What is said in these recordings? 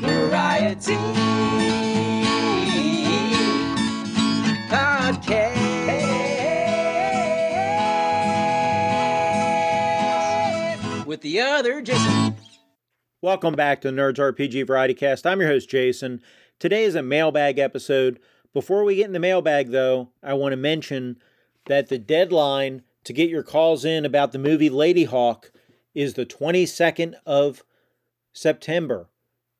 Variety Podcast with the other Jason. Welcome back to Nerds RPG Variety Cast. I'm your host, Jason. Today is a mailbag episode. Before we get in the mailbag, though, I want to mention that the deadline to get your calls in about the movie Ladyhawke is the 22nd of September.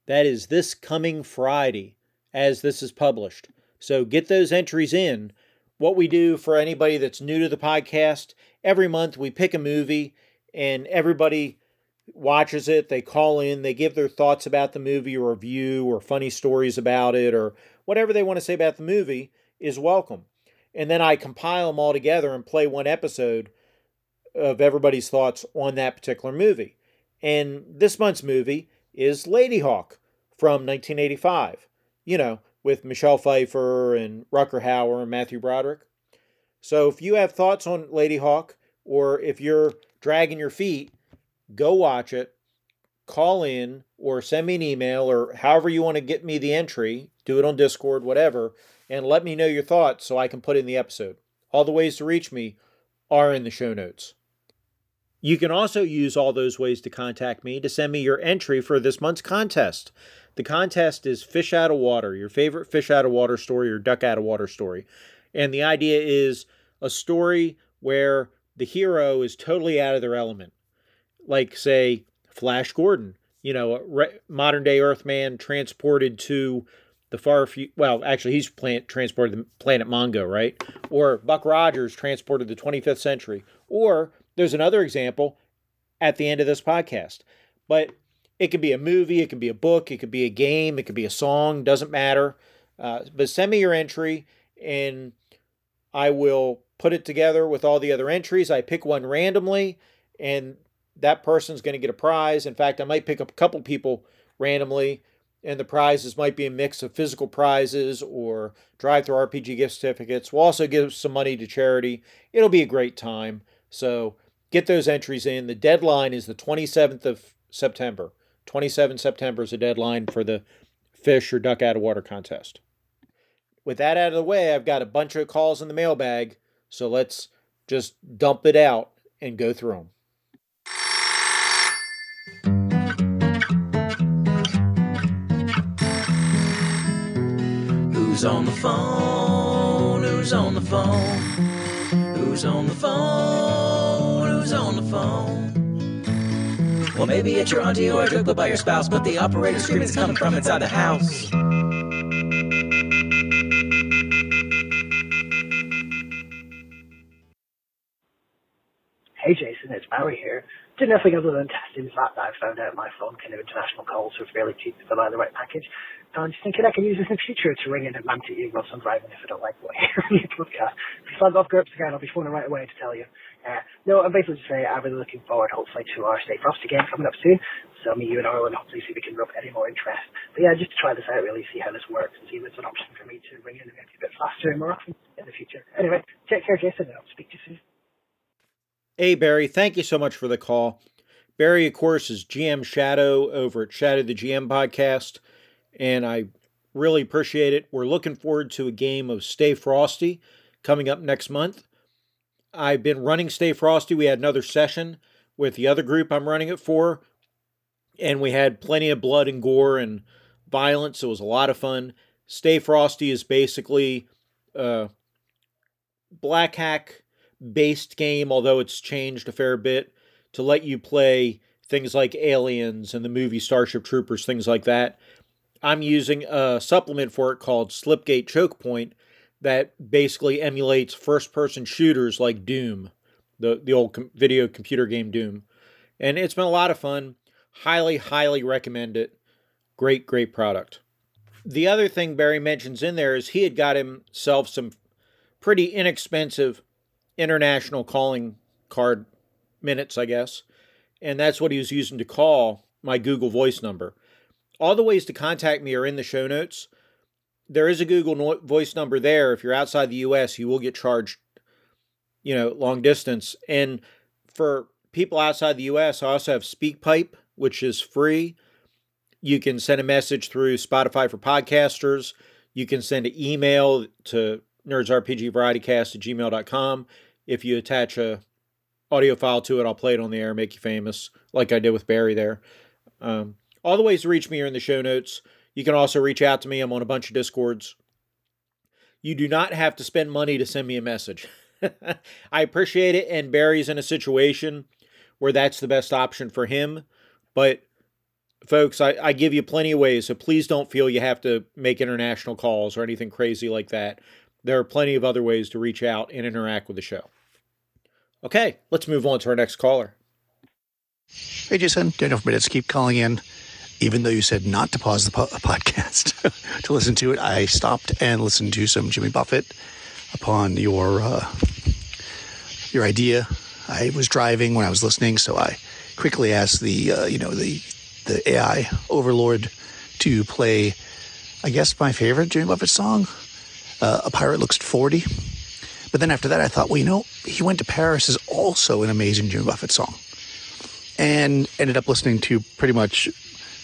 That is this coming Friday as this is published. So get those entries in. What we do for anybody that's new to the podcast, every month we pick a movie and everybody watches it. They call in, they give their thoughts about the movie or review or funny stories about it or whatever they want to say about the movie is welcome. And then I compile them all together and play one episode of everybody's thoughts on that particular movie. And this month's movie is Ladyhawke from 1985. You know, with Michelle Pfeiffer and Rutger Hauer and Matthew Broderick. So if you have thoughts on Ladyhawke or if you're dragging your feet, go watch it, call in, or send me an email, or however you want to get me the entry. Do it on Discord, whatever, and let me know your thoughts so I can put in the episode. All the ways to reach me are in the show notes. You can also use all those ways to contact me to send me your entry for this month's contest. The contest is fish out of water, your favorite fish out of water story or duck out of water story. And the idea is a story where the hero is totally out of their element. Like, say, Flash Gordon, you know, re- modern day Earthman transported to the far future. Well, actually, he's plant- transported the planet Mongo, right? Or Buck Rogers transported the 25th century. Or there's another example at the end of this podcast. But it could be a movie, it could be a book, it could be a game, it could be a song, doesn't matter. Uh, but send me your entry and I will put it together with all the other entries. I pick one randomly and that person's going to get a prize. In fact, I might pick up a couple people randomly and the prizes might be a mix of physical prizes or DriveThruRPG gift certificates. We'll also give some money to charity. It'll be a great time. So get those entries in. The deadline is the 27th of September. 27 September is the deadline for the fish or duck out of water contest. With that out of the way, I've got a bunch of calls in the mailbag, so let's just dump it out and go through them. Who's on the phone? Who's on the phone? Who's on the phone? Phone? Well, maybe it's your auntie or a joke by your spouse, but the operator screaming is coming from inside the house. Hey Jason, it's Barry here. Did nothing other than testing that I found out my phone can do international calls for fairly cheap if I buy the right package. And I'm just thinking I can use this in the future to ring in and at you whilst I'm driving if I don't like what I hear on your podcast. If flag off groups again, I'll be phoning right away to tell you. Uh, no, I'm basically just saying I'm really looking forward, hopefully, to our Stay Frosty game coming up soon. So me, you, and Arlen hopefully see if we can rub any more interest. But yeah, just to try this out, really see how this works and see if it's an option for me to ring in maybe a bit faster and more often in the future. Anyway, take care, Jason, and I'll speak to you soon. Hey, Barry, thank you so much for the call. Barry, of course, is GM Shadow over at Shadow the GM podcast, and I really appreciate it. We're looking forward to a game of Stay Frosty coming up next month. I've been running Stay Frosty. We had another session with the other group I'm running it for, and we had plenty of blood and gore and violence. It was a lot of fun. Stay Frosty is basically a black hack based game, although it's changed a fair bit to let you play things like Aliens and the movie Starship Troopers, things like that. I'm using a supplement for it called Slipgate Choke Point that basically emulates first person shooters like Doom, the, the old com- video computer game Doom. And it's been a lot of fun. Highly, highly recommend it. Great, great product. The other thing Barry mentions in there is he had got himself some pretty inexpensive international calling card minutes, I guess. And that's what he was using to call my Google Voice number. All the ways to contact me are in the show notes. There is a Google no- Voice number there. If you're outside the US, you will get charged, you know, long distance. And for people outside the US, I also have SpeakPipe, which is free. You can send a message through Spotify for podcasters. You can send an email to nerdsrpgvarietycast at gmail.com. If you attach a audio file to it, I'll play it on the air, make you famous, like I did with Barry there. Um, all the ways to reach me are in the show notes. You can also reach out to me. I'm on a bunch of Discords. You do not have to spend money to send me a message. I appreciate it, and Barry's in a situation where that's the best option for him. But folks, I, I give you plenty of ways, so please don't feel you have to make international calls or anything crazy like that. There are plenty of other ways to reach out and interact with the show. Okay, let's move on to our next caller. Hey, Jason, don't forget to keep calling in. Even though you said not to pause the po- podcast to listen to it, I stopped and listened to some Jimmy Buffett upon your uh, your idea. I was driving when I was listening, so I quickly asked the uh, you know the the AI overlord to play, I guess my favorite Jimmy Buffett song, uh, "A Pirate Looks 40." But then after that, I thought, well, you know, he went to Paris is also an amazing Jimmy Buffett song, and ended up listening to pretty much,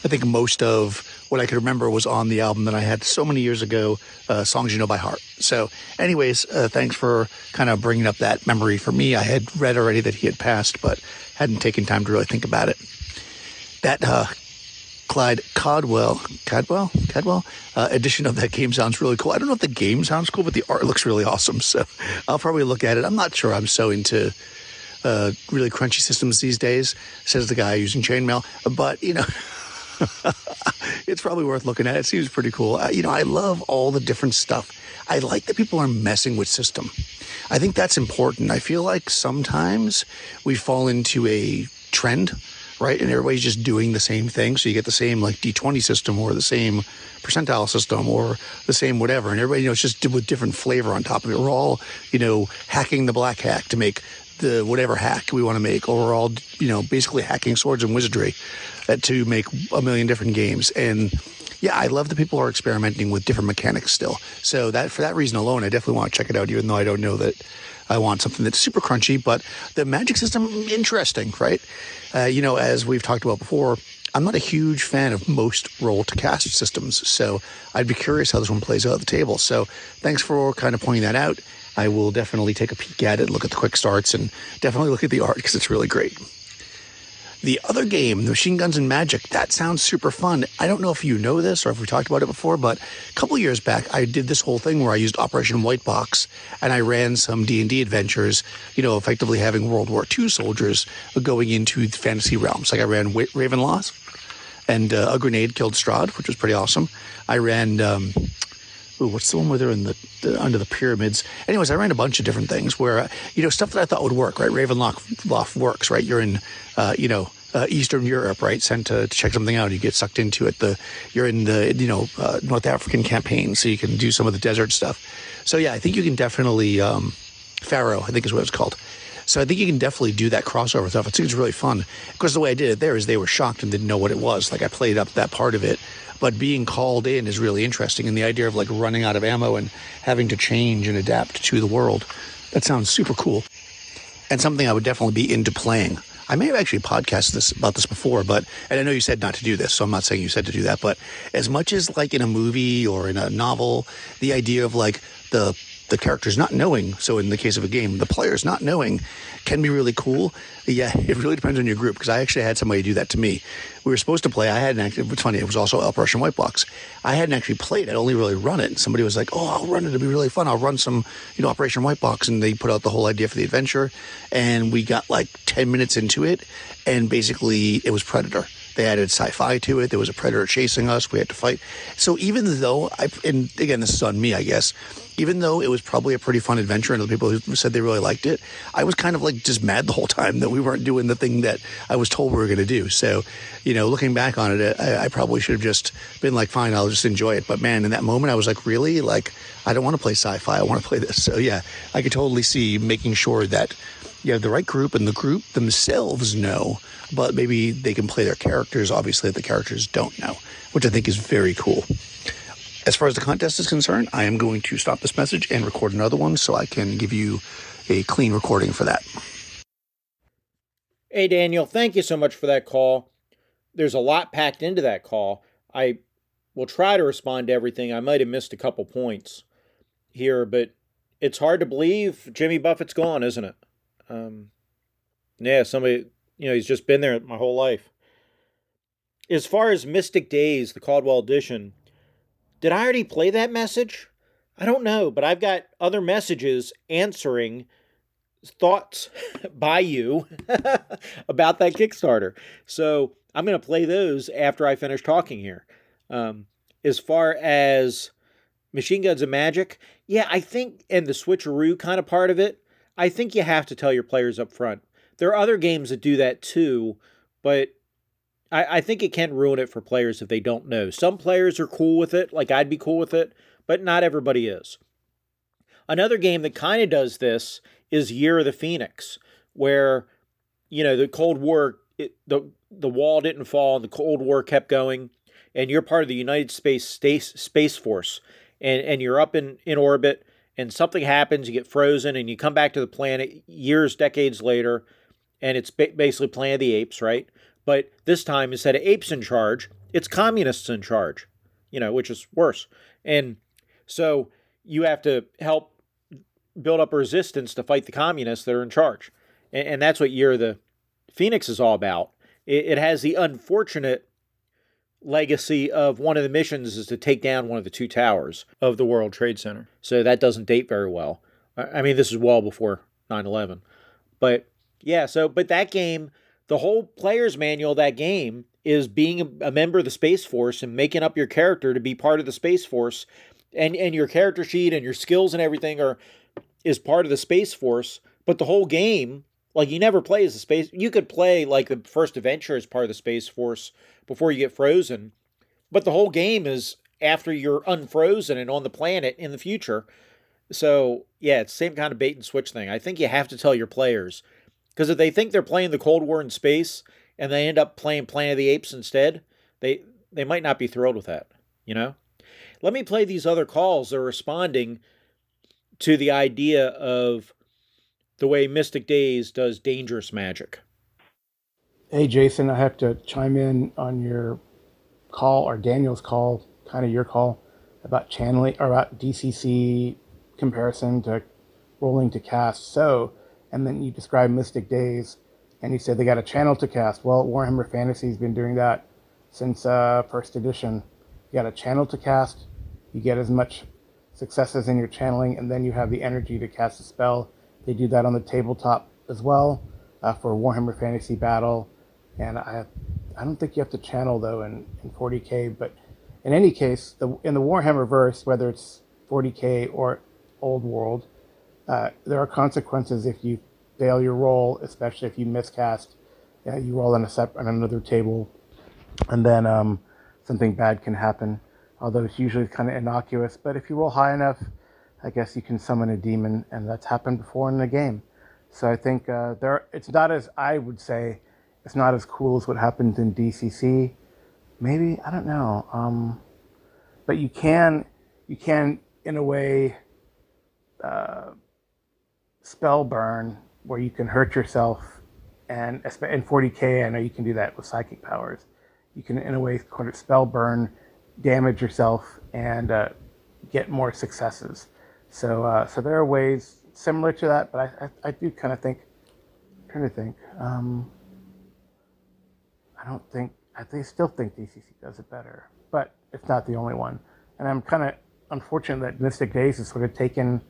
I think most of what I could remember was on the album that I had so many years ago, uh, songs you know by heart. So, anyways, uh, thanks for kind of bringing up that memory for me. I had read already that he had passed, but hadn't taken time to really think about it. That uh, Clyde Codwell, Cadwell, Cadwell uh, edition of that game sounds really cool. I don't know if the game sounds cool, but the art looks really awesome. So I'll probably look at it. I'm not sure I'm so into uh, really crunchy systems these days, says the guy using chainmail. But, you know, it's probably worth looking at. It seems pretty cool. Uh, you know, I love all the different stuff. I like that people are messing with system. I think that's important. I feel like sometimes we fall into a trend, right? And everybody's just doing the same thing. So you get the same like D20 system or the same percentile system or the same whatever. And everybody, you know, it's just with different flavor on top of it. We're all, you know, hacking the black hack to make the whatever hack we want to make, or we're all, you know, basically hacking swords and wizardry uh, to make a million different games. And yeah, I love that people are experimenting with different mechanics still. So that for that reason alone, I definitely want to check it out, even though I don't know that I want something that's super crunchy. But the magic system, interesting, right? Uh, you know, as we've talked about before, I'm not a huge fan of most roll to cast systems, so I'd be curious how this one plays out at the table. So thanks for kind of pointing that out. I will definitely take a peek at it, look at the quick starts, and definitely look at the art because it's really great. The other game, the Machine Guns and Magic, that sounds super fun. I don't know if you know this or if we talked about it before, but a couple years back, I did this whole thing where I used Operation White Box and I ran some D and D adventures. You know, effectively having World War II soldiers going into fantasy realms. Like I ran Ravenloft, and uh, a grenade killed Strahd, which was pretty awesome. I ran. Um, Ooh, what's the one where they're in the, the, under the pyramids? Anyways, I ran a bunch of different things where uh, you know stuff that I thought would work. Right, Ravenloft works. Right, you're in uh, you know uh, Eastern Europe, right? Sent to, to, check something out. You get sucked into it. The you're in the you know uh, North African campaign, so you can do some of the desert stuff. So yeah, I think you can definitely um, Pharaoh, I think is what it's called. So I think you can definitely do that crossover stuff. I think it's really fun. Because the way I did it there is they were shocked and didn't know what it was. Like I played up that part of it but being called in is really interesting. And the idea of like running out of ammo and having to change and adapt to the world, that sounds super cool. And something I would definitely be into playing. I may have actually podcasted this about this before, but and I know you said not to do this, so I'm not saying you said to do that. But as much as like in a movie or in a novel, the idea of like the the characters not knowing. So in the case of a game, the players not knowing can be really cool. Yeah, it really depends on your group because I actually had somebody do that to me. We were supposed to play. I hadn't actually. It's funny. It was also Operation White Box. I hadn't actually played. I'd only really run it. And somebody was like, "Oh, I'll run it. It'll be really fun. I'll run some, you know, Operation White Box." And they put out the whole idea for the adventure. And we got like ten minutes into it, and basically it was Predator They added sci-fi to it. There was a predator chasing us. We had to fight. So even though I, and again, this is on me, I guess. Even though it was probably a pretty fun adventure, and the people who said they really liked it, I was kind of like just mad the whole time that we weren't doing the thing that I was told we were going to do. So, you know, looking back on it, I, I probably should have just been like, fine, I'll just enjoy it. But man, in that moment, I was like, really, like, I don't want to play sci-fi. I want to play this. So yeah, I could totally see making sure that you have the right group and the group themselves know but maybe they can play their characters. Obviously, the characters don't know, which I think is very cool. As far as the contest is concerned, I am going to stop this message and record another one so I can give you a clean recording for that. Hey, Daniel, thank you so much for that call. There's a lot packed into that call. I will try to respond to everything. I might have missed a couple points here, but it's hard to believe Jimmy Buffett's gone, isn't it? Um, yeah, somebody you know, he's just been there my whole life. As far as Mystic Days, the Caldwell edition, did I already play that message? I don't know, but I've got other messages answering thoughts by you about that Kickstarter. So I'm going to play those after I finish talking here. Um, as far as Machine Guns and Magic, yeah, I think, and the switcheroo kind of part of it, I think you have to tell your players up front there are other games that do that too, but I, I think it can ruin it for players if they don't know. Some players are cool with it, like I'd be cool with it, but not everybody is. Another game that kind of does this is Year of the Phoenix, where you know the Cold War, it, the the wall didn't fall, and the Cold War kept going, and you're part of the United States Space Space Force, and and you're up in in orbit, and something happens, you get frozen, and you come back to the planet years, decades later, and it's basically Planet of the Apes, right? But this time, instead of apes in charge, it's communists in charge, you know, which is worse. And so you have to help build up resistance to fight the communists that are in charge. And, and that's what Year of the Phoenix is all about. It, it has the unfortunate legacy of one of the missions is to take down one of the two towers of the World Trade Center. So that doesn't date very well. I mean, this is well before 9 11. But yeah, so but that game, the whole player's manual that game is being a, member of the Space Force and making up your character to be part of the Space Force, and and your character sheet and your skills and everything are is part of the Space Force. But the whole game, like you never play as a space. You could play like the first adventure as part of the Space Force before you get frozen, but the whole game is after you're unfrozen and on the planet in the future. So yeah, it's same kind of bait and switch thing. I think you have to tell your players because if they think they're playing the Cold War in space and they end up playing Planet of the Apes instead, they they might not be thrilled with that, you know? Let me play these other calls. They're responding to the idea of the way Mystic Days does dangerous magic. Hey, Jason, I have to chime in on your call or Daniel's call, kind of your call about channeling or about DCC comparison to rolling to cast. So, and then you describe Mystic Days, and you said they got a channel to cast. Well, Warhammer Fantasy's been doing that since uh, first edition. You got a channel to cast, you get as much successes in your channeling, and then you have the energy to cast a spell. They do that on the tabletop as well uh, for Warhammer Fantasy Battle, and I, I don't think you have to channel though in, in 40k. But in any case, the, in the Warhammer verse, whether it's 40k or Old World, uh, there are consequences if you fail your roll, especially if you miscast. You, you roll on a sep- on another table, and then um, something bad can happen. Although it's usually kind of innocuous, but if you roll high enough, I guess you can summon a demon, and that's happened before in the game. So I think uh, there, it's not as I would say, it's not as cool as what happened in DCC. Maybe I don't know, um, but you can, you can in a way. Uh, spell burn where you can hurt yourself, and in 40k, I know you can do that with psychic powers. You can, in a way, spell burn, damage yourself, and uh, get more successes. So, uh, so there are ways similar to that, but I, I, I do kind of think, trying to think. Um, I don't think I still think DCC does it better, but it's not the only one. And I'm kind of unfortunate that Mystic Days has sort of taken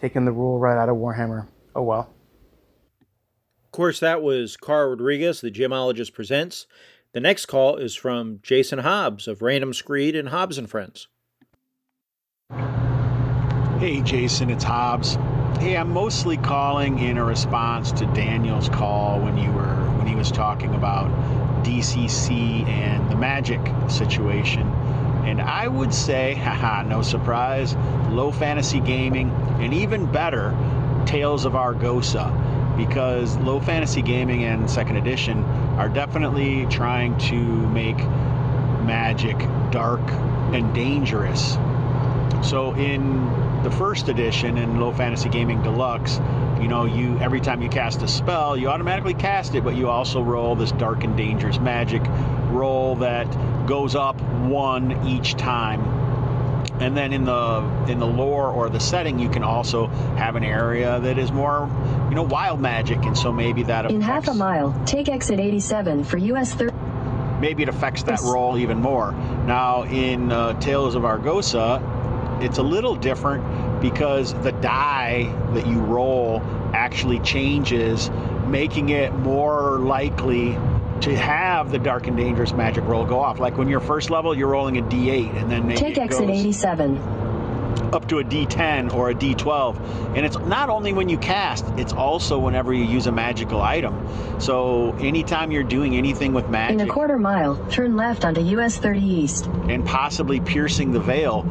taking the rule right out of Warhammer. Oh well. Of course, that was Karl Rodriguez, the GMologist Presents. The next call is from Jason Hobbs of Random Screed and Hobbs and Friends. Hey, Jason, it's Hobbs. Hey, I'm mostly calling in a response to Daniel's call when you were when he was talking about DCC and the Magic situation. And I would say, haha, no surprise, low fantasy gaming, and even better, Tales of Argosa because low fantasy gaming and second edition are definitely trying to make magic dark and dangerous. So in the first edition in low fantasy gaming deluxe, you know, you every time you cast a spell, you automatically cast it, but you also roll this dark and dangerous magic roll that goes up one each time. And then in the in the lore or the setting you can also have an area that is more you know wild magic and so maybe that in half a mile take exit 87 for us 30 maybe it affects that role even more. Now in uh, tales of argosa it's a little different because the die that you roll actually changes making it more likely to have the dark and dangerous magic roll go off. Like when you're first level, you're rolling a D8, and then maybe take exit 87 up to a D10 or a D12. And it's not only when you cast, it's also whenever you use a magical item. So anytime you're doing anything with magic. In a quarter mile, turn left onto US 30 East. And possibly piercing the veil,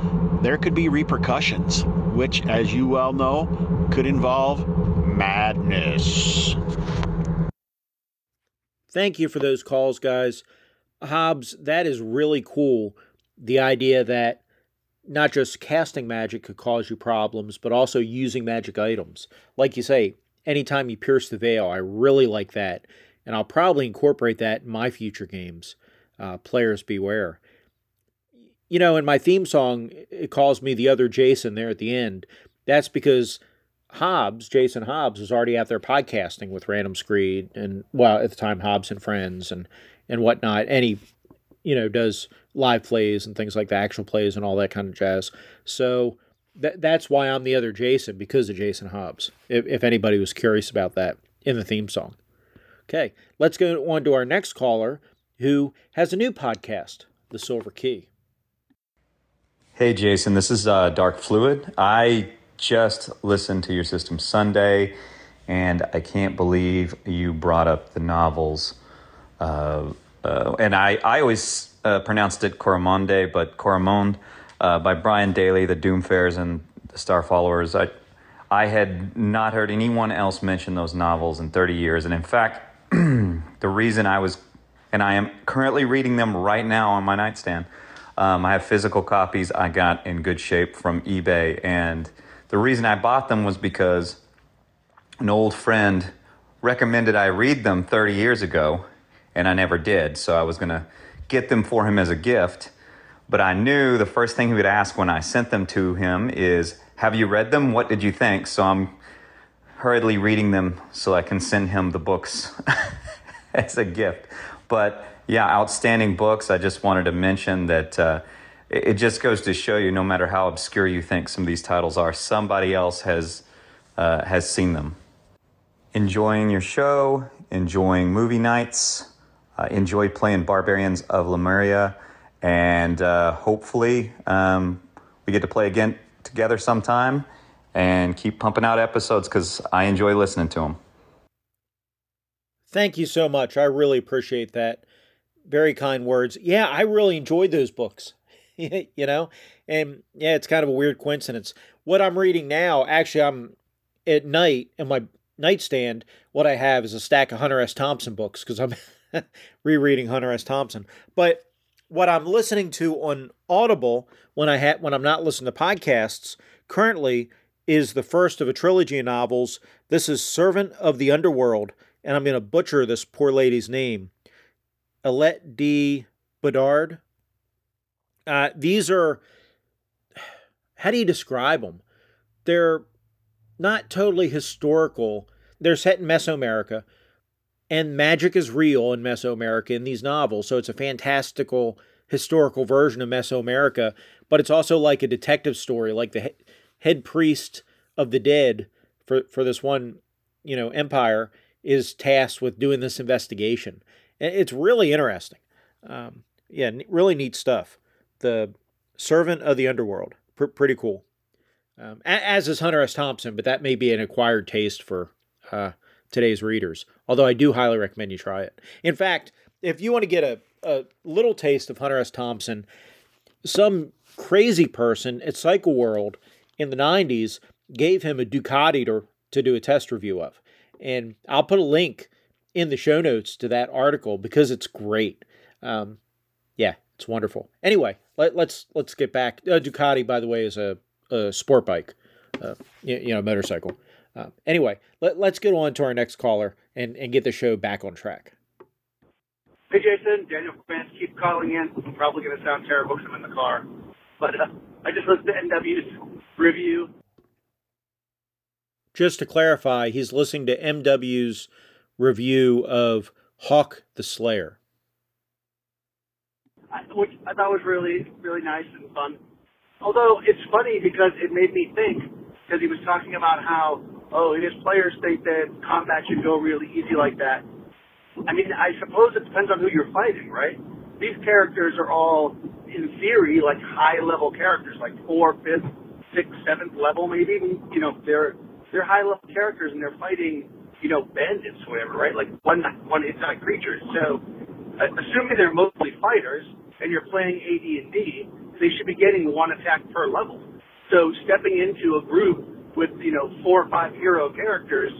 there could be repercussions, which, as you well know, could involve madness. Thank you for those calls, guys. Hobbs, that is really cool. The idea that not just casting magic could cause you problems, but also using magic items. Like you say, anytime you pierce the veil, I really like that. And I'll probably incorporate that in my future games. Uh, players beware. You know, in my theme song, it calls me the other Jason there at the end. That's because Hobbs, Jason Hobbs, was already out there podcasting with Random Screed and well at the time Hobbs and Friends and and whatnot. And he, you know, does live plays and things like the actual plays and all that kind of jazz. So that that's why I'm the other Jason because of Jason Hobbs. If, if anybody was curious about that in the theme song. Okay, let's go on to our next caller who has a new podcast, The Silver Key. Hey Jason, this is uh, Darkfluid. I just listened to your system Sunday, and I can't believe you brought up the novels. Uh, uh, and I, I always uh, pronounced it Coramonde, but Coramonde uh, by Brian Daley, the Doomfarers and the Star Followers. I, I had not heard anyone else mention those novels in 30 years. And in fact, the reason I was, and I am currently reading them right now on my nightstand. Um, I have physical copies I got in good shape from eBay, and the reason I bought them was because an old friend recommended I read them 30 years ago, and I never did. So I was going to get them for him as a gift. But I knew the first thing he would ask when I sent them to him is, Have you read them? What did you think? So I'm hurriedly reading them so I can send him the books as a gift. But yeah, outstanding books. I just wanted to mention that. Uh, it just goes to show you no matter how obscure you think some of these titles are somebody else has uh, has seen them enjoying your show enjoying movie nights uh, enjoy playing barbarians of lemuria and uh, hopefully um, we get to play again together sometime and keep pumping out episodes because i enjoy listening to them thank you so much i really appreciate that very kind words yeah i really enjoyed those books you know? And yeah, it's kind of a weird coincidence. What I'm reading now, actually, I'm at night in my nightstand. What I have is a stack of Hunter S. Thompson books because I'm rereading Hunter S. Thompson. But what I'm listening to on Audible when I ha- when I'm not listening to podcasts currently is the first of a trilogy of novels. This is Servant of the Underworld, and I'm going to butcher this poor lady's name. Alette D. Bedard. Uh, these are, how do you describe them? They're not totally historical. They're set in Mesoamerica, and magic is real in Mesoamerica in these novels. So it's a fantastical historical version of Mesoamerica, but it's also like a detective story, like the head priest of the dead for for this one, you know, empire is tasked with doing this investigation. It's really interesting. Um, yeah, really neat stuff. The Servant of the Underworld, Pr- pretty cool. Um, as is Hunter S. Thompson, but that may be an acquired taste for uh, today's readers. Although I do highly recommend you try it. In fact, if you want to get a, a little taste of Hunter S. Thompson, some crazy person at Cycle World in the 90s gave him a Ducati to, to do a test review of. And I'll put a link in the show notes to that article because it's great. Um, yeah, it's wonderful. Anyway, let, us let's, let's get back. Uh, Ducati, by the way, is a, a sport bike, uh, you, you, know, motorcycle. Uh, anyway, let, let's get on to our next caller and, and get the show back on track. Hey, Jason. Daniel fans keep calling in. I'm probably going to sound terrible because I'm in the car. But uh, I just listened to MW's review. Just to clarify, he's listening to MW's review of Hawk the Slayer. Which I thought was really, really nice and fun. Although it's funny because it made me think, because he was talking about how, oh, his players think that combat should go really easy like that. I mean, I suppose it depends on who you're fighting, right? These characters are all, in theory, like high level characters, like four, fifth, sixth, seventh level, maybe. You know, they're they're high level characters and they're fighting, you know, bandits, whatever, right? Like one one die creatures. So, uh, assuming they're mostly fighters and you're playing AD and D, they should be getting one attack per level. So, stepping into a group with you know four or five hero characters,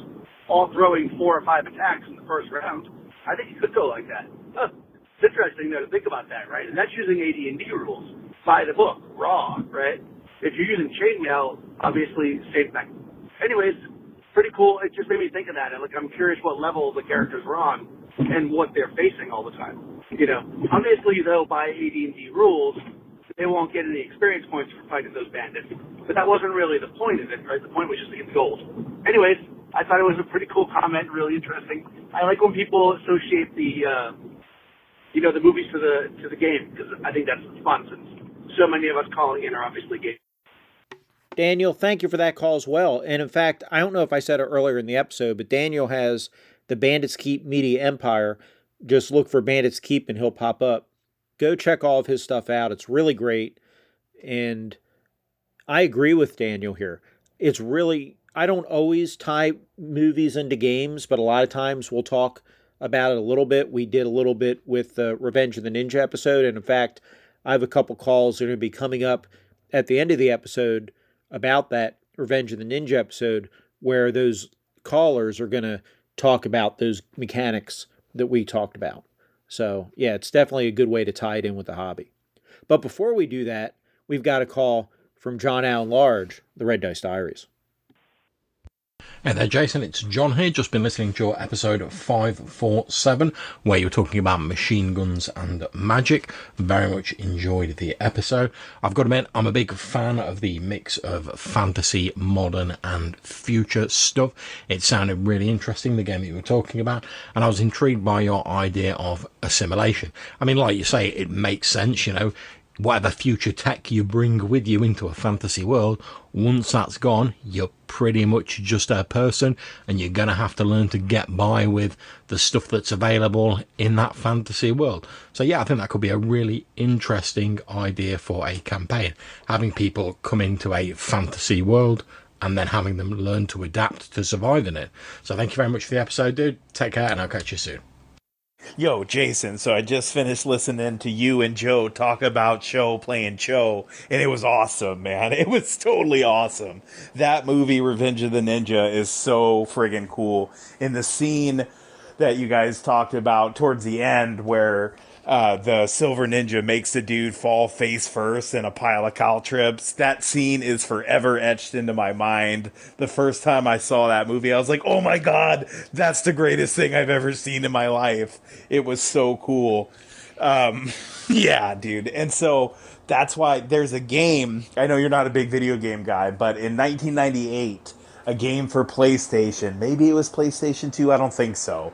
all throwing four or five attacks in the first round I think you could go like that. Huh. It's interesting though to think about that, right? And that's using AD&D rules by the book, raw, right? If you're using chainmail, obviously same thing. Anyways, pretty cool. It just made me think of that. And like, I'm curious what level the characters were on and what they're facing all the time. You know, obviously though, by AD&D rules, they won't get any experience points for fighting those bandits. But that wasn't really the point of it, right? The point was just to get the gold. Anyways, I thought it was a pretty cool comment, really interesting. I like when people associate the, uh, you know, the movies to the to the game because I think that's fun since so many of us calling in are obviously game. Daniel, thank you for that call as well. And in fact, I don't know if I said it earlier in the episode, but Daniel has the Bandits Keep Media Empire. Just look for Bandits Keep and he'll pop up. Go check all of his stuff out. It's really great. And I agree with Daniel here. It's really I don't always tie movies into games, but a lot of times we'll talk about it a little bit. We did a little bit with the Revenge of the Ninja episode, and in fact, I have a couple calls that are going to be coming up at the end of the episode about that Revenge of the Ninja episode, where those callers are going to talk about those mechanics that we talked about. So, yeah, it's definitely a good way to tie it in with the hobby. But before we do that, we've got a call from John Alan Large, the Red Dice Diaries. Hey there, Jason. It's John here. Just been listening to your episode 547, where you were talking about machine guns and magic. Very much enjoyed the episode. I've got to admit, I'm a big fan of the mix of fantasy, modern, and future stuff. It sounded really interesting, the game that you were talking about, and I was intrigued by your idea of assimilation. I mean, like you say, it makes sense, you know whatever future tech you bring with you into a fantasy world, once that's gone, you're pretty much just a person and you're going to have to learn to get by with the stuff that's available in that fantasy world. So yeah, I think that could be a really interesting idea for a campaign. Having people come into a fantasy world and then having them learn to adapt to survive in it. So thank you very much for the episode, dude. Take care and I'll catch you soon. Yo, Jason, so I just finished listening to you and Joe talk about Sho playing Cho, and it was awesome, man. It was totally awesome. That movie, Revenge of the Ninja, is so friggin' cool. In the scene that you guys talked about towards the end, where uh, the silver ninja makes the dude fall face first in a pile of caltrops. That scene is forever etched into my mind. The first time I saw that movie, I was like, oh my god, that's the greatest thing I've ever seen in my life. It was so cool. Um, yeah, dude. And so that's why there's a game. I know you're not a big video game guy, but in 1998, a game for PlayStation, maybe it was PlayStation 2, I don't think so,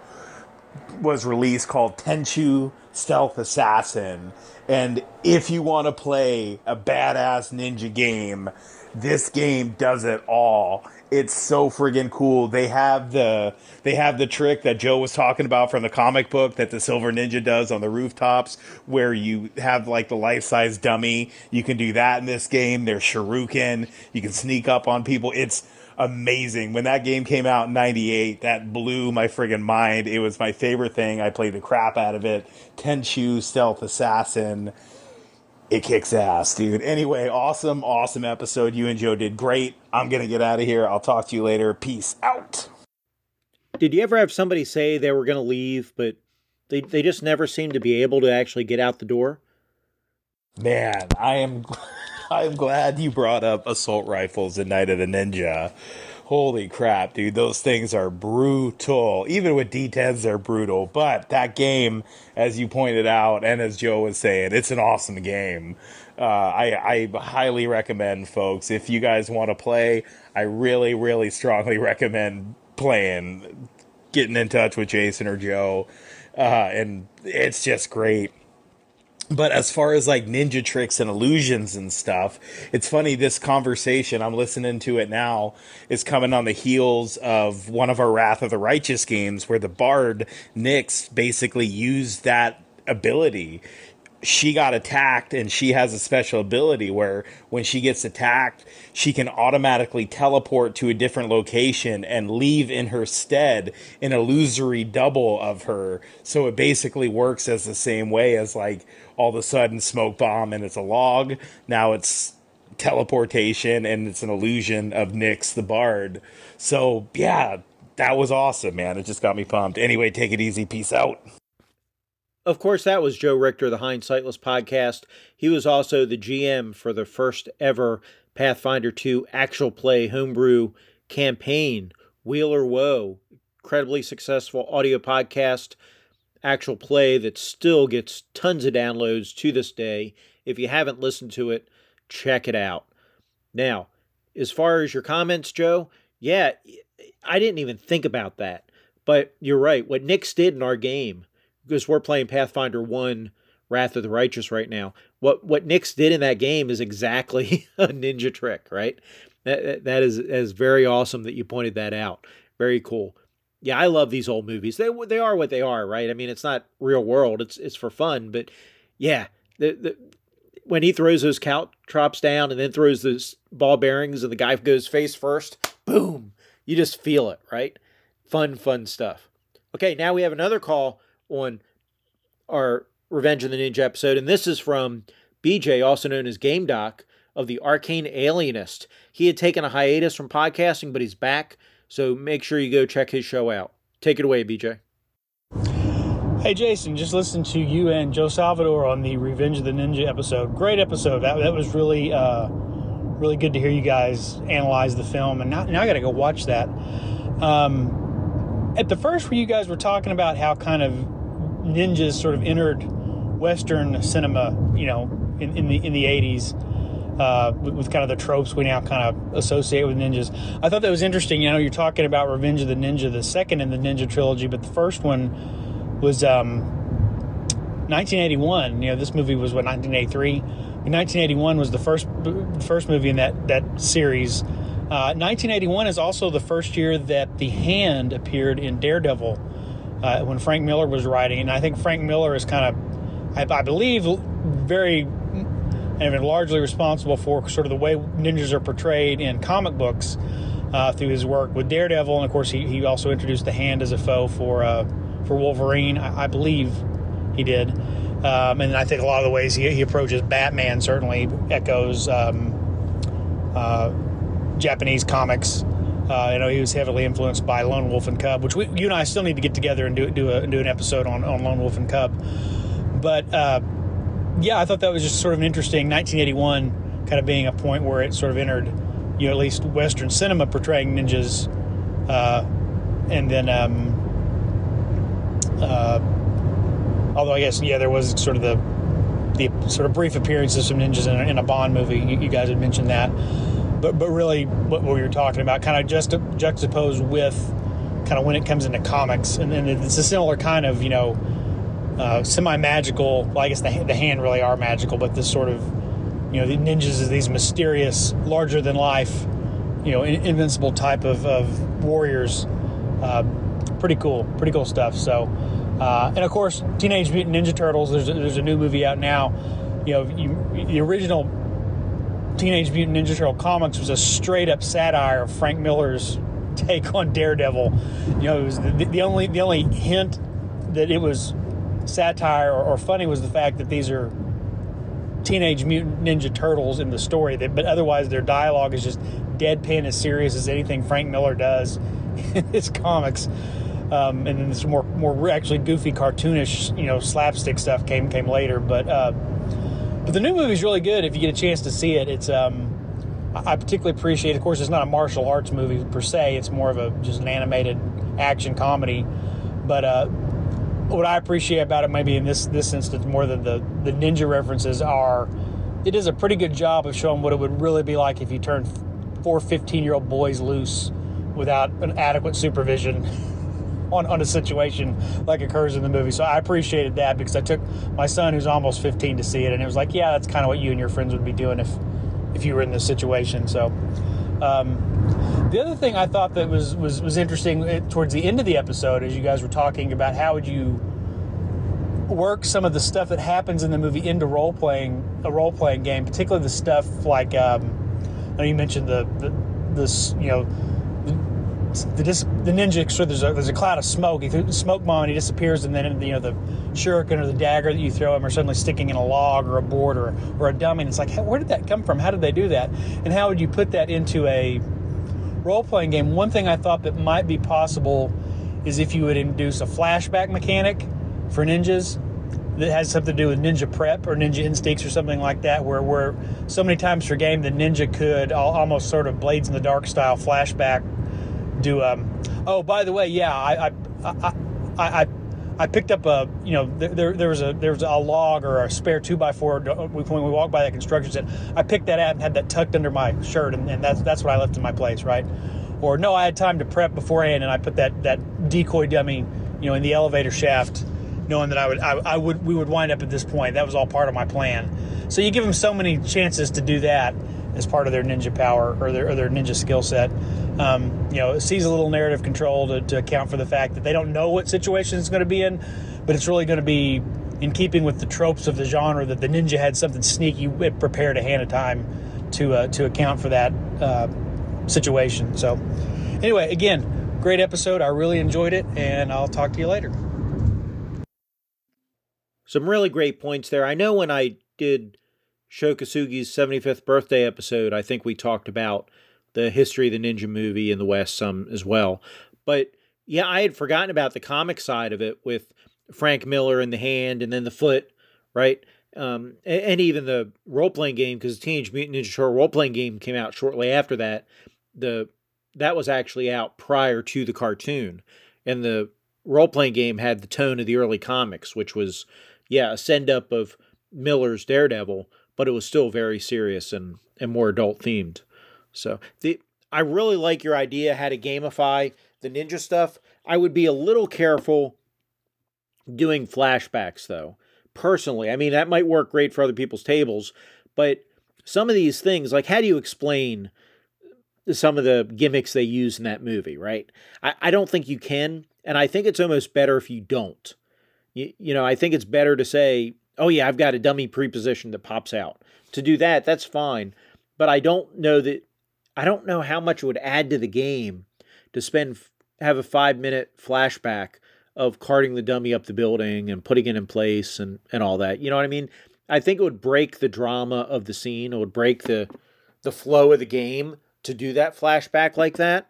was released called Tenchu stealth assassin. And if you want to play a badass ninja game, this game does it all. It's so friggin' cool. They have the they have the trick that Joe was talking about from the comic book that the Silver Ninja does on the rooftops, where you have like the life size dummy. You can do that in this game. There's Shuriken. You can sneak up on people. It's amazing. When that game came out in 98, that blew my friggin' mind. It was my favorite thing. I played the crap out of it. Tenchu Stealth Assassin. It kicks ass, dude. Anyway, awesome, awesome episode. You and Joe did great. I'm going to get out of here. I'll talk to you later. Peace out. Did you ever have somebody say they were going to leave, but they, they just never seemed to be able to actually get out the door? Man, I am I'm glad you brought up assault rifles in Night of the Ninja. Holy crap, dude, those things are brutal. Even with D10s, they're brutal. But that game, as you pointed out, and as Joe was saying, it's an awesome game. Uh, I, I highly recommend, folks, if you guys want to play, I really, really strongly recommend playing, getting in touch with Jason or Joe. Uh, and it's just great but as far as like ninja tricks and illusions and stuff, it's funny. This conversation, I'm listening to it now, is coming on the heels of one of our Wrath of the Righteous games where the bard, Nyx basically used that ability she got attacked and she has a special ability where when she gets attacked she can automatically teleport to a different location and leave in her stead an illusory double of her. So it basically works as the same way as like all of a sudden smoke bomb and it's a log. Now it's teleportation and it's an illusion of Nyx the bard. So yeah that was awesome man. It just got me pumped. Anyway take it easy. Peace out of course, that was Joe Richter, the Hindsightless podcast. He was also the GM for the first ever Pathfinder 2 actual play homebrew campaign, Weal or Woe. Incredibly successful audio podcast, actual play that still gets tons of downloads to this day. If you haven't listened to it, check it out. Now, as far as your comments, Joe, yeah, I didn't even think about that. But you're right. What Nyx did in our game because we're playing Pathfinder 1 Wrath of the Righteous right now. What what Nyx did in that game is exactly a ninja trick, right? That that is is very awesome that you pointed that out. Very cool. Yeah, I love these old movies. They they are what they are, right? I mean, it's not real world. It's it's for fun, but yeah, the the when he throws those caltrops down and then throws those ball bearings and the guy goes face first, boom, you just feel it, right? Fun, fun stuff. Okay, now we have another call on our Revenge of the Ninja episode, and this is from BJ, also known as Game Doc of the Arcane Alienist. He had taken a hiatus from podcasting, but he's back, so make sure you go check his show out. Take it away, BJ. Hey Jason, just listened to you and Joe Salvador on the Revenge of the Ninja episode. Great episode. That, that was really uh, really good to hear you guys analyze the film, and now, now I got to go watch that. Um, at the first, where you guys were talking about how kind of ninjas sort of entered Western cinema, you know, in, in the in the 80s. Uh, with, with, kind of the tropes we now kind of associate with ninjas. I thought that was interesting. You know, you're talking about Revenge of the Ninja, the second in the Ninja trilogy, but the first one was um, 1981. You know, this movie was what 1983. 1981 was the first first movie in that that series. Uh, 1981 is also the first year that The Hand appeared in Daredevil uh, when Frank Miller was writing. And I think Frank Miller is kind of, I, I believe, very and largely responsible for sort of the way ninjas are portrayed in comic books uh, through his work with Daredevil, and of course he, he also introduced the Hand as a foe for uh, for Wolverine. I, I, believe he did, um, and I think a lot of the ways he, he approaches Batman certainly echoes um, uh, Japanese comics. Uh, you know, he was heavily influenced by Lone Wolf and Cub, which we, you and I still need to get together and do do a, do an episode on, on Lone Wolf and Cub. But uh, yeah, I thought that was just sort of an interesting 1981 kind of being a point where it sort of entered, you know, at least Western cinema portraying ninjas, uh, and then. Um, uh, although I guess yeah, there was sort of the the sort of brief appearance of some ninjas in a, in a Bond movie. You, you guys had mentioned that but but really what, we were talking about kind of just juxtaposed with kind of when it comes into comics and, it's a similar kind of you know uh, semi-magical well i guess the, the hand really are magical but this sort of you know the ninjas is these mysterious larger than life you know invincible type of, of warriors. Uh, pretty cool, pretty cool stuff. So, uh, and of course, Teenage Mutant Ninja Turtles. There's a, there's a new movie out now. You know, you, the original Teenage Mutant Ninja Turtle comics was a straight up satire of Frank Miller's take on Daredevil. You know, it was the, the only the only hint that it was satire or, or, funny was the fact that these are Teenage Mutant Ninja Turtles in the story. That, but otherwise, their dialogue is just deadpan as serious as anything Frank Miller does in his comics. Um, and then this more more actually goofy, cartoonish, you know, slapstick stuff came came later. But uh, but the new movie is really good if you get a chance to see it. It's um, I particularly appreciate. Of course, it's not a martial arts movie per se. It's more of a just an animated action comedy. But uh, what I appreciate about it, maybe in this this instance, more than the the ninja references are, it does a pretty good job of showing what it would really be like if you turned four 15 year old boys loose without an adequate supervision on, on a situation like occurs in the movie. So I appreciated that because I took my son who's almost 15 to see it, and it was like, yeah, that's kind of what you and your friends would be doing if if you were in this situation. So. Um, the other thing I thought that was, was was interesting eh, towards the end of the episode, as you guys were talking about how would you work some of the stuff that happens in the movie into role playing a role playing game, particularly the stuff like um, you mentioned the, the this you know the, the ninja so there's a there's a cloud of smoke. He threw smoke bomb and he disappears and then you know the shuriken or the dagger that you throw him are suddenly sticking in a log or a board or, or a dummy. And it's like where did that come from? How did they do that? And how would you put that into a role-playing game? One thing i thought that might be possible is if you would induce a flashback mechanic for ninjas that has something to do with ninja prep or ninja instincts or something like that where where so many times per game the ninja could almost sort of blades in the dark style flashback do um oh by the way yeah i i i, I, I picked up a, you know, there, there was a there was a log or a spare two by four when we walked by that construction site. I picked that out and had that tucked under my shirt, and, and that's that's what I left in my place, right? Or no, I had time to prep beforehand, and I put that that decoy dummy, you know, in the elevator shaft, knowing that I would I, I would we would wind up at this point. That was all part of my plan. So you give them so many chances to do that as part of their ninja power or their, or their ninja skill set. Um, you know, it sees a little narrative control to, to account for the fact that they don't know what situation it's going to be in, but it's really going to be in keeping with the tropes of the genre that the ninja had something sneaky prepared ahead of time to uh, to account for that uh, situation. So, anyway, again, great episode. I really enjoyed it, and I'll talk to you later. Some really great points there. I know when I did Sho Kosugi's 75th birthday episode, I think we talked about the history of the ninja movie in the West some as well. But yeah, I had forgotten about the comic side of it with Frank Miller and the hand and then the foot, right? Um, and, even the role playing game because Teenage Mutant Ninja Turtle role playing game came out shortly after that. The that was actually out prior to the cartoon, and the role playing game had the tone of the early comics, which was yeah a send up of Miller's Daredevil, but it was still very serious and, and more adult themed. So the I really like your idea how to gamify the ninja stuff. I would be a little careful doing flashbacks though. Personally, I mean that might work great for other people's tables, but some of these things, like how do you explain some of the gimmicks they use in that movie, right? I, I don't think you can, and I think it's almost better if you don't. You, you know, I think it's better to say, oh yeah, I've got a dummy preposition that pops out. To do that, that's fine. But I don't know that I don't know how much it would add to the game to spend have a five minute flashback of carting the dummy up the building and putting it in place and, and all that. You know what I mean? I think it would break the drama of the scene. It would break the the flow of the game to do that flashback like that.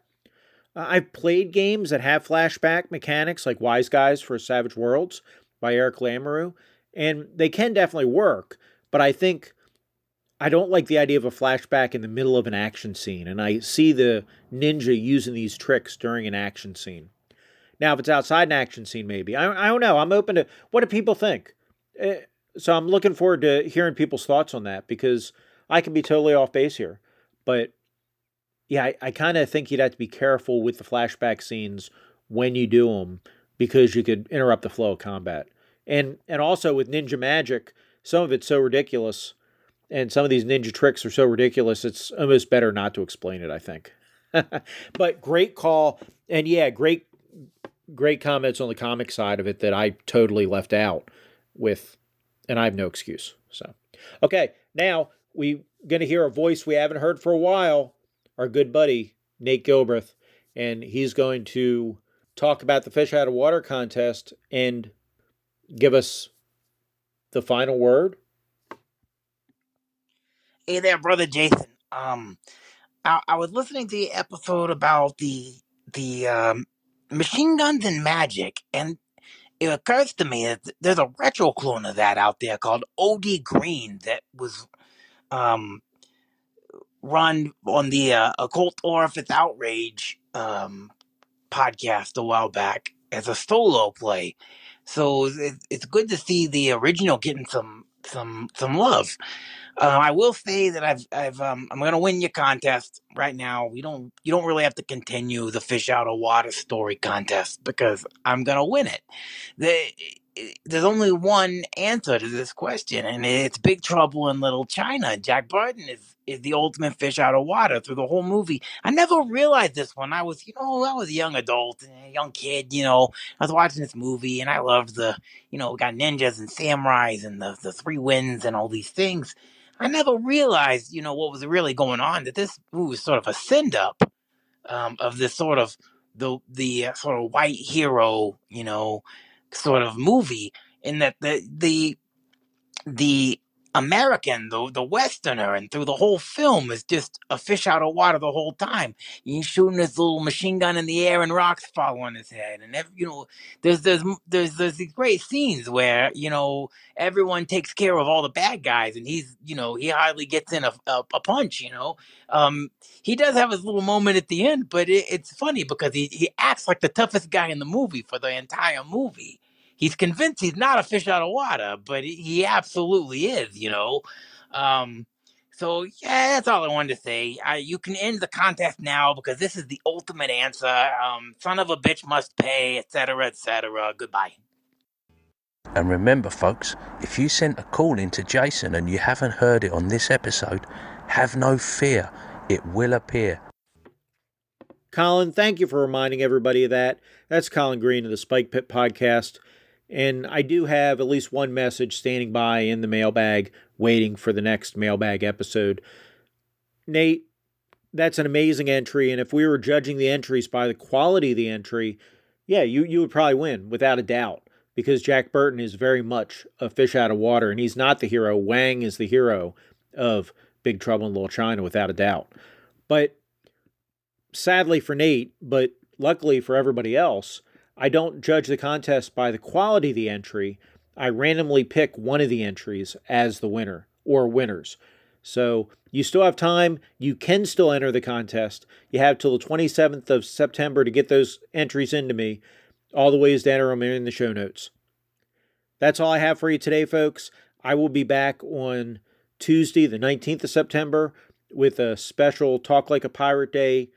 I've played games that have flashback mechanics like Wise Guys for Savage Worlds by Eric Lamoureux, and they can definitely work. But I think I don't like the idea of a flashback in the middle of an action scene, and I see the ninja using these tricks during an action scene. Now, if it's outside an action scene, maybe I, I don't know. I'm open to what do people think. Uh, so I'm looking forward to hearing people's thoughts on that because I can be totally off base here, but yeah, I, I kind of think you'd have to be careful with the flashback scenes when you do them because you could interrupt the flow of combat and and also with ninja magic, some of it's so ridiculous, and some of these ninja tricks are so ridiculous. It's almost better not to explain it. I think. but great call. And yeah, great, great comments on the comic side of it that I totally left out with, and I have no excuse. So, okay, now we're going to hear a voice we haven't heard for a while. Our good buddy Nate Gilbreth, and he's going to talk about the fish out of water contest and give us the final word. Hey there, brother Jason. Um, I, I was listening to the episode about the the um, machine guns and magic, and it occurs to me that there's a retro clone of that out there called OD Green that was um, run on the uh, Occult Orifice Outrage um, podcast a while back as a solo play. So it, it's good to see the original getting some some some love. Uh, I will say that I've I've um, I'm gonna win your contest right now. We don't you don't really have to continue the fish out of water story contest because I'm gonna win it. The, there's only one answer to this question, and it's Big Trouble in Little China. Jack Burton is is the ultimate fish out of water through the whole movie. I never realized this when I was, you know, I was a young adult, a young kid, you know. I was watching this movie and I loved the, you know, we got ninjas and samurais and the, the three winds and all these things. I never realized, you know, what was really going on, that this movie was sort of a send up um, of this sort of the the uh, sort of white hero, you know, sort of movie in that the the the American, the the Westerner, and through the whole film is just a fish out of water the whole time. He's shooting his little machine gun in the air, and rocks fall on his head. And every, you know, there's there's there's there's these great scenes where you know everyone takes care of all the bad guys, and he's you know he hardly gets in a a, a punch. You know, um, he does have his little moment at the end, but it, it's funny because he he acts like the toughest guy in the movie for the entire movie he's convinced he's not a fish out of water, but he absolutely is, you know. Um, so yeah, that's all I wanted to say. I, you can end the contest now because this is the ultimate answer. Um, son of a bitch must pay, etc., etc. Goodbye. And remember, folks, if you sent a call in to Jason and you haven't heard it on this episode, have no fear. It will appear. Colin, thank you for reminding everybody of that. That's Colin Green of the Spikepit Podcast. And I do have at least one message standing by in the mailbag, waiting for the next mailbag episode. Nate, that's an amazing entry. And if we were judging the entries by the quality of the entry, yeah, you, you would probably win without a doubt because Jack Burton is very much a fish out of water and he's not the hero. Wang is the hero of Big Trouble in Little China without a doubt. But sadly for Nate, but luckily for everybody else, I don't judge the contest by the quality of the entry. I randomly pick one of the entries as the winner or winners. So you still have time. You can still enter the contest. You have till the 27th of September to get those entries into me. All the ways to enter them are in the show notes. That's all I have for you today, folks. I will be back on Tuesday, the 19th of September, with a special Talk Like a Pirate Day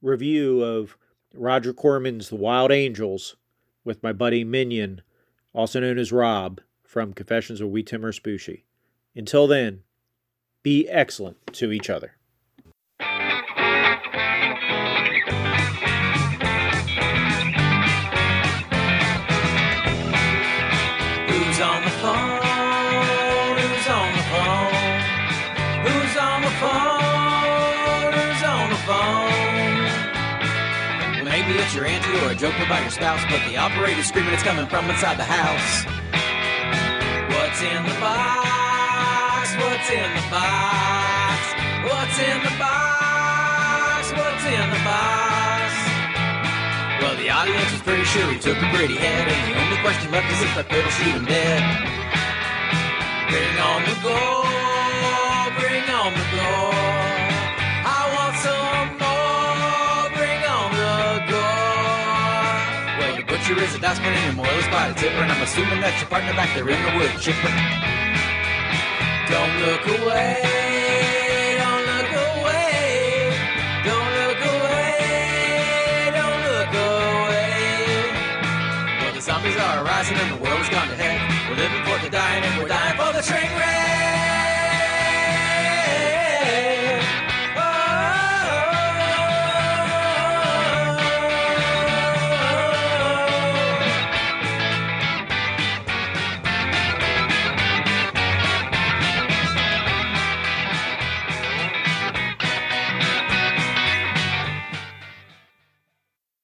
review of Roger Corman's The Wild Angels with my buddy Minion, also known as Rob, from Confessions of Wee Timmer Spooshy. Until then, be excellent to each other. Your or a joke about your spouse, but the operator's screaming it's coming from inside the house. What's in the box? What's in the box? What's in the box? What's in the box? Well, the audience was pretty sure he took a pretty head, and the only question left is if I could shoot him dead. Bring on the gold, bring on the gold. Butcher is a and your moil is by the tipper, and I'm assuming that's your partner back there in the wood chipper. Don't look away, don't look away, don't look away, don't look away. Well, the zombies are rising and the world has gone to heck. We're living for the dying and we're dying for the train wreck.